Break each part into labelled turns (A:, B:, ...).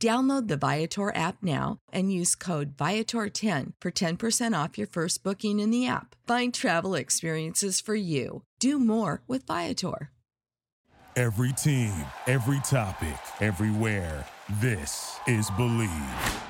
A: Download the Viator app now and use code Viator10 for 10% off your first booking in the app. Find travel experiences for you. Do more with Viator.
B: Every team, every topic, everywhere. This is Believe.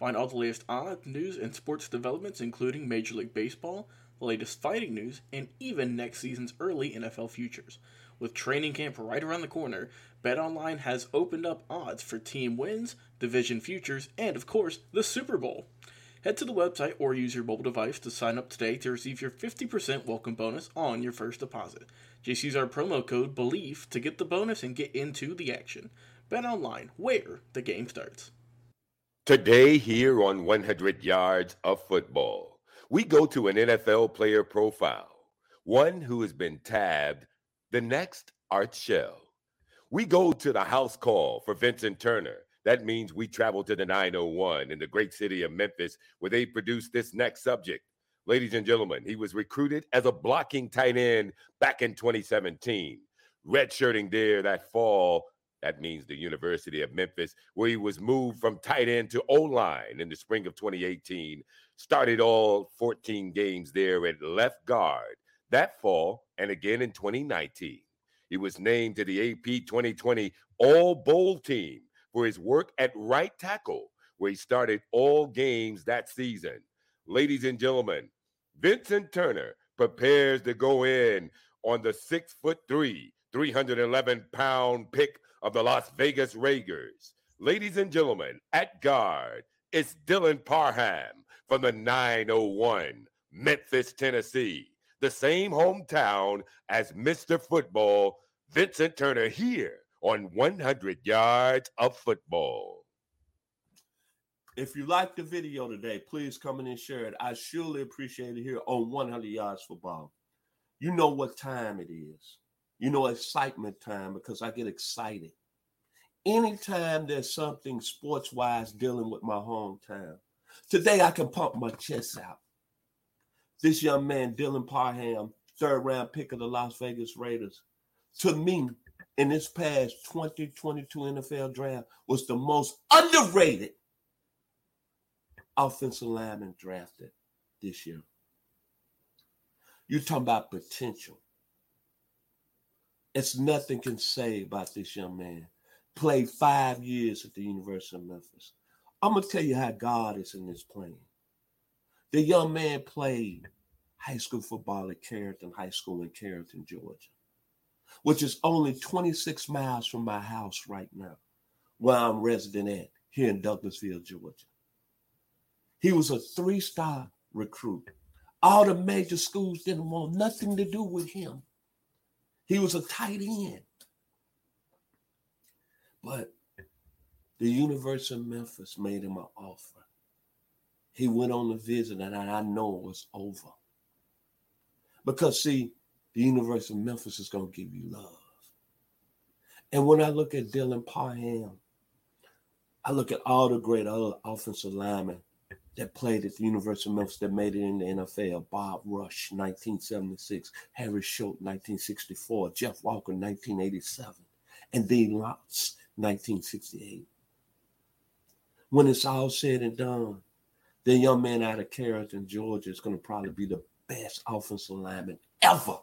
C: Find all the latest odds, news, and sports developments, including Major League Baseball, the latest fighting news, and even next season's early NFL futures. With training camp right around the corner, BetOnline has opened up odds for team wins, division futures, and of course, the Super Bowl. Head to the website or use your mobile device to sign up today to receive your 50% welcome bonus on your first deposit. Just use our promo code BELIEF to get the bonus and get into the action. BetOnline, where the game starts.
D: Today, here on 100 Yards of Football, we go to an NFL player profile, one who has been tabbed the next Art Shell. We go to the house call for Vincent Turner. That means we travel to the 901 in the great city of Memphis, where they produce this next subject. Ladies and gentlemen, he was recruited as a blocking tight end back in 2017, redshirting there that fall that means the University of Memphis, where he was moved from tight end to O line in the spring of 2018. Started all 14 games there at left guard that fall and again in 2019. He was named to the AP 2020 All Bowl team for his work at right tackle, where he started all games that season. Ladies and gentlemen, Vincent Turner prepares to go in on the six foot three, 311 pound pick of the Las Vegas Raiders. Ladies and gentlemen, at guard, it's Dylan Parham from the 901, Memphis, Tennessee, the same hometown as Mr. Football, Vincent Turner, here on 100 Yards of Football.
E: If you like the video today, please come in and share it. I surely appreciate it here on 100 Yards Football. You know what time it is you know, excitement time because I get excited. Anytime there's something sports wise dealing with my hometown, today I can pump my chest out. This young man, Dylan Parham, third round pick of the Las Vegas Raiders, to me, in this past 2022 NFL draft, was the most underrated offensive lineman drafted this year. You're talking about potential. It's nothing can say about this young man. Played five years at the University of Memphis. I'm gonna tell you how God is in this plan. The young man played high school football at Carrollton High School in Carrollton, Georgia, which is only 26 miles from my house right now, where I'm resident at here in Douglasville, Georgia. He was a three star recruit. All the major schools didn't want nothing to do with him. He was a tight end. But the University of Memphis made him an offer. He went on the visit, and I know it was over. Because, see, the University of Memphis is going to give you love. And when I look at Dylan Parham, I look at all the great other offensive linemen that played at the University of Memphis that made it in the NFL. Bob Rush, 1976. Harry Schultz, 1964. Jeff Walker, 1987. And Dean Lotz, 1968. When it's all said and done, the young man out of Carrollton, Georgia, is going to probably be the best offensive lineman ever.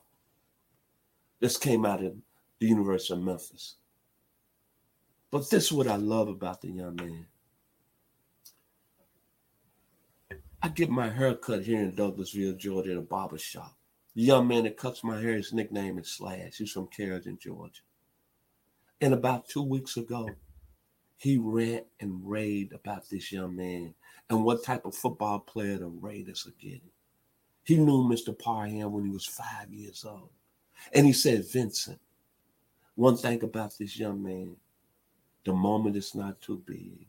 E: This came out of the University of Memphis. But this is what I love about the young man. I get my hair cut here in Douglasville, Georgia, at a barber shop. The young man that cuts my hair, his nickname is Slash. He's from Carrollton, Georgia. And about two weeks ago, he rant and raved about this young man and what type of football player the Raiders are getting. He knew Mr. Parham when he was five years old. And he said, Vincent, one thing about this young man, the moment is not too big.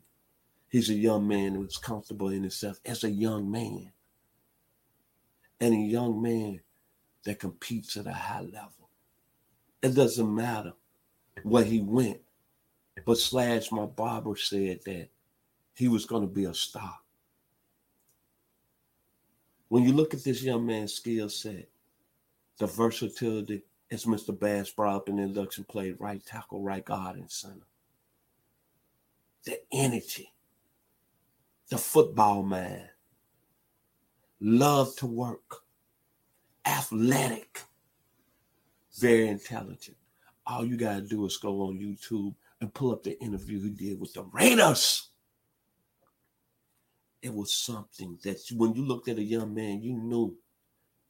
E: He's a young man who's comfortable in himself as a young man. And a young man that competes at a high level. It doesn't matter where he went. But Slash, my barber, said that he was going to be a star. When you look at this young man's skill set, the versatility, as Mr. Bass brought up in the induction, played right tackle, right guard, and center the energy, the football man, love to work, athletic, very intelligent. All you got to do is go on YouTube and pull up the interview he did with the Raiders. It was something that when you looked at a young man, you knew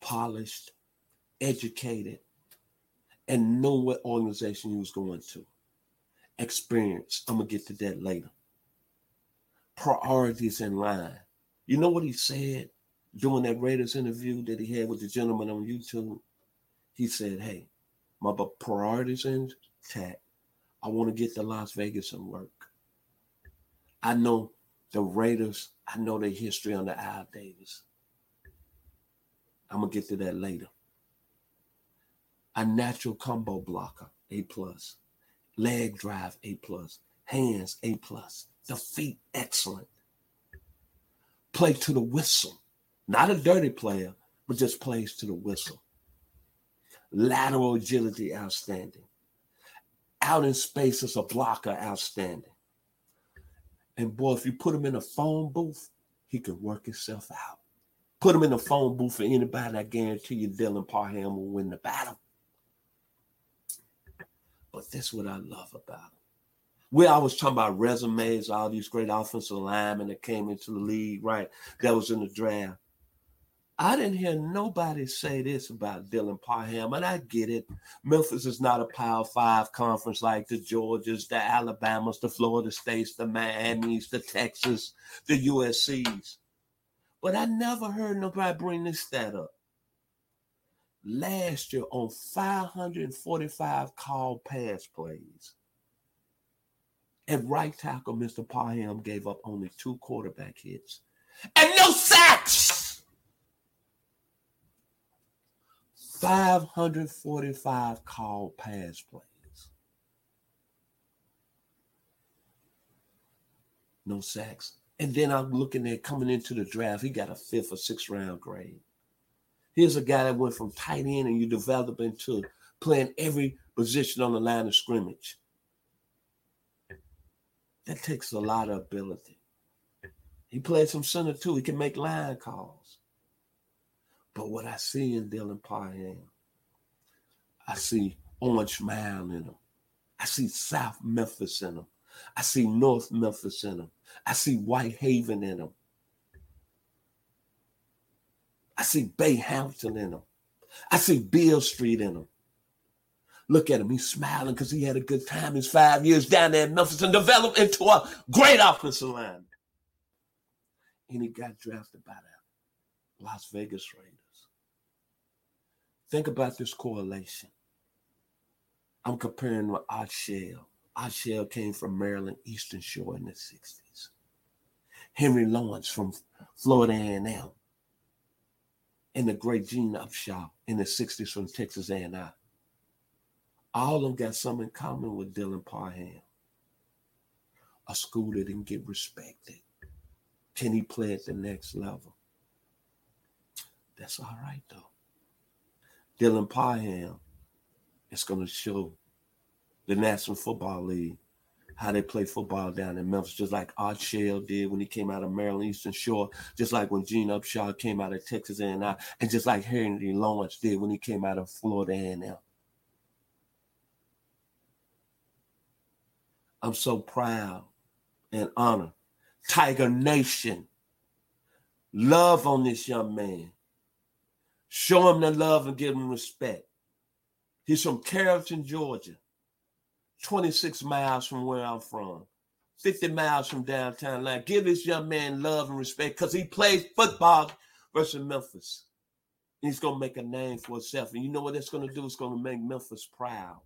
E: polished, educated, and know what organization he was going to experience. I'm gonna get to that later. Priorities in line. You know what he said during that Raiders interview that he had with the gentleman on YouTube? He said, Hey, my priorities intact. I want to get to Las Vegas and work. I know the Raiders, I know their history under Al Davis. I'm gonna get to that later. A natural combo blocker, A plus leg drive A plus, hands A plus, the feet excellent. Play to the whistle, not a dirty player, but just plays to the whistle. Lateral agility outstanding. Out in space as a blocker outstanding. And boy, if you put him in a phone booth, he could work himself out. Put him in a phone booth for anybody, I guarantee you Dylan Parham will win the battle. But that's what I love about him. We always talking about resumes, all these great offensive linemen that came into the league, right? That was in the draft. I didn't hear nobody say this about Dylan Parham, and I get it. Memphis is not a Power Five conference like the Georgias, the Alabamas, the Florida States, the Miamis, the Texas, the USCs. But I never heard nobody bring this stat up last year on 545 call pass plays. At right tackle, Mr. Parham gave up only two quarterback hits and no sacks. 545 called pass plays. No sacks. And then I'm looking at coming into the draft, he got a fifth or sixth round grade. Here's a guy that went from tight end and you develop into playing every position on the line of scrimmage. That takes a lot of ability. He played some center too. He can make line calls. But what I see in Dylan Parham, I see Orange Mound in him. I see South Memphis in him. I see North Memphis in him. I see Whitehaven in him. I see Bay Hampton in him. I see Beale Street in him. Look at him. He's smiling because he had a good time his five years down there in Memphis and developed into a great offensive line. and he got drafted by the Las Vegas Raiders. Think about this correlation. I'm comparing with Art Shell. Art Shell came from Maryland Eastern Shore in the 60s. Henry Lawrence from Florida A&M. And the great Gene Upshaw in the 60s from Texas A&I. All of them got something in common with Dylan Parham. A school that didn't get respected. Can he play at the next level? That's all right, though. Dylan Parham is going to show the National Football League how they play football down in Memphis, just like Art Shell did when he came out of Maryland Eastern Shore, just like when Gene Upshaw came out of Texas A&I, and just like Henry Lawrence did when he came out of Florida A&M. I'm so proud and honored. Tiger Nation, love on this young man. Show him the love and give him respect. He's from Carrollton, Georgia, 26 miles from where I'm from, 50 miles from downtown line. Give this young man love and respect because he plays football versus Memphis. He's going to make a name for himself. And you know what that's going to do? It's going to make Memphis proud.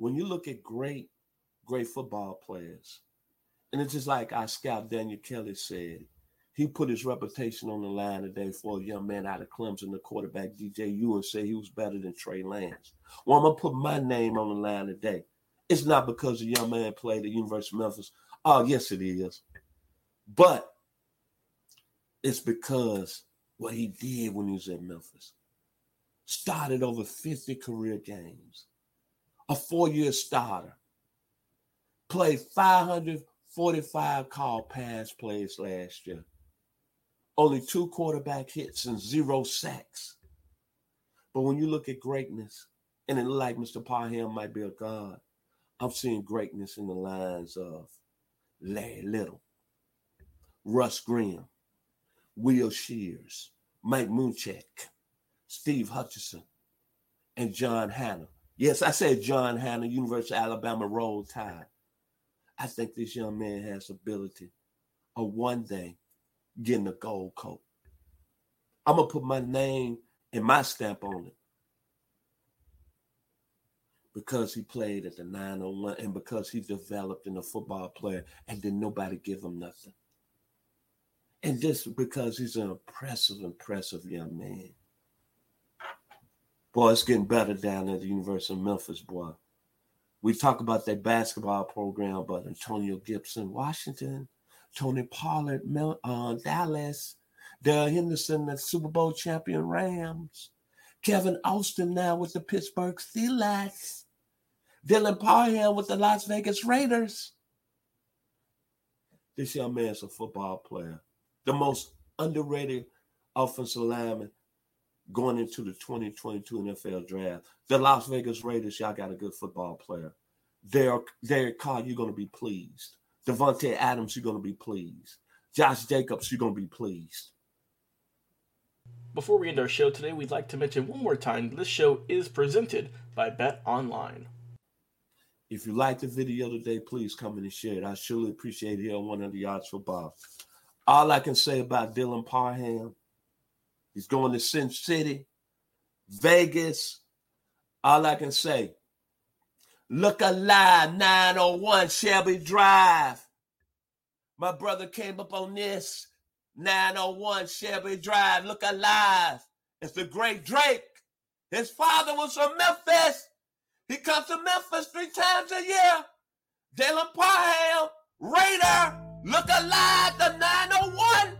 E: When you look at great, great football players, and it's just like our scout Daniel Kelly said, he put his reputation on the line today for a young man out of Clemson, the quarterback DJ Ewan said he was better than Trey Lance. Well, I'm gonna put my name on the line today. It's not because the young man played at University of Memphis. Oh, yes, it is. But it's because what he did when he was at Memphis. Started over 50 career games, a four-year starter, played 545 call pass plays last year only two quarterback hits and zero sacks. But when you look at greatness, and it like Mr. Parham might be a god, I'm seeing greatness in the lines of Larry Little, Russ Grimm, Will Shields, Mike Munchak, Steve Hutchinson, and John Hannah. Yes, I said John Hannah, University of Alabama Roll Tide. I think this young man has ability of one day getting a gold coat. I'm gonna put my name and my stamp on it because he played at the 901 and because he developed in a football player and then nobody give him nothing. And just because he's an impressive, impressive young man. Boy, it's getting better down at the University of Memphis, boy. We talk about that basketball program, but Antonio Gibson, Washington, Tony Pollard, uh, Dallas, Darrell Henderson, the Super Bowl champion Rams, Calvin Austin now with the Pittsburgh Steelers, Dylan Parham with the Las Vegas Raiders. This young man's a football player, the most underrated offensive lineman going into the 2022 NFL draft. The Las Vegas Raiders, y'all got a good football player. Derek, Derek Carr, you're going to be pleased. Davante Adams, you're going to be pleased. Josh Jacobs, you're going to be pleased.
C: Before we end our show today, we'd like to mention one more time this show is presented by Bet Online.
E: If you like the video today, please come in and share it. I surely appreciate it here on 100 Yards for Bob. All I can say about Dylan Parham, he's going to Sin City, Vegas. All I can say, Look alive, 901 Shelby Drive. My brother came up on this 901 Shelby Drive. Look alive. It's the great Drake. His father was from Memphis. He comes to Memphis three times a year. Dylan Parham, Raider, look alive, the 901.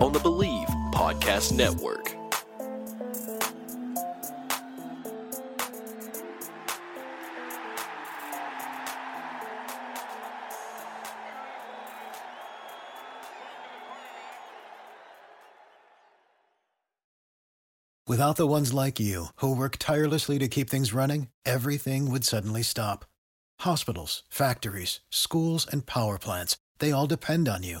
F: on the Believe Podcast Network.
G: Without the ones like you, who work tirelessly to keep things running, everything would suddenly stop. Hospitals, factories, schools, and power plants, they all depend on you.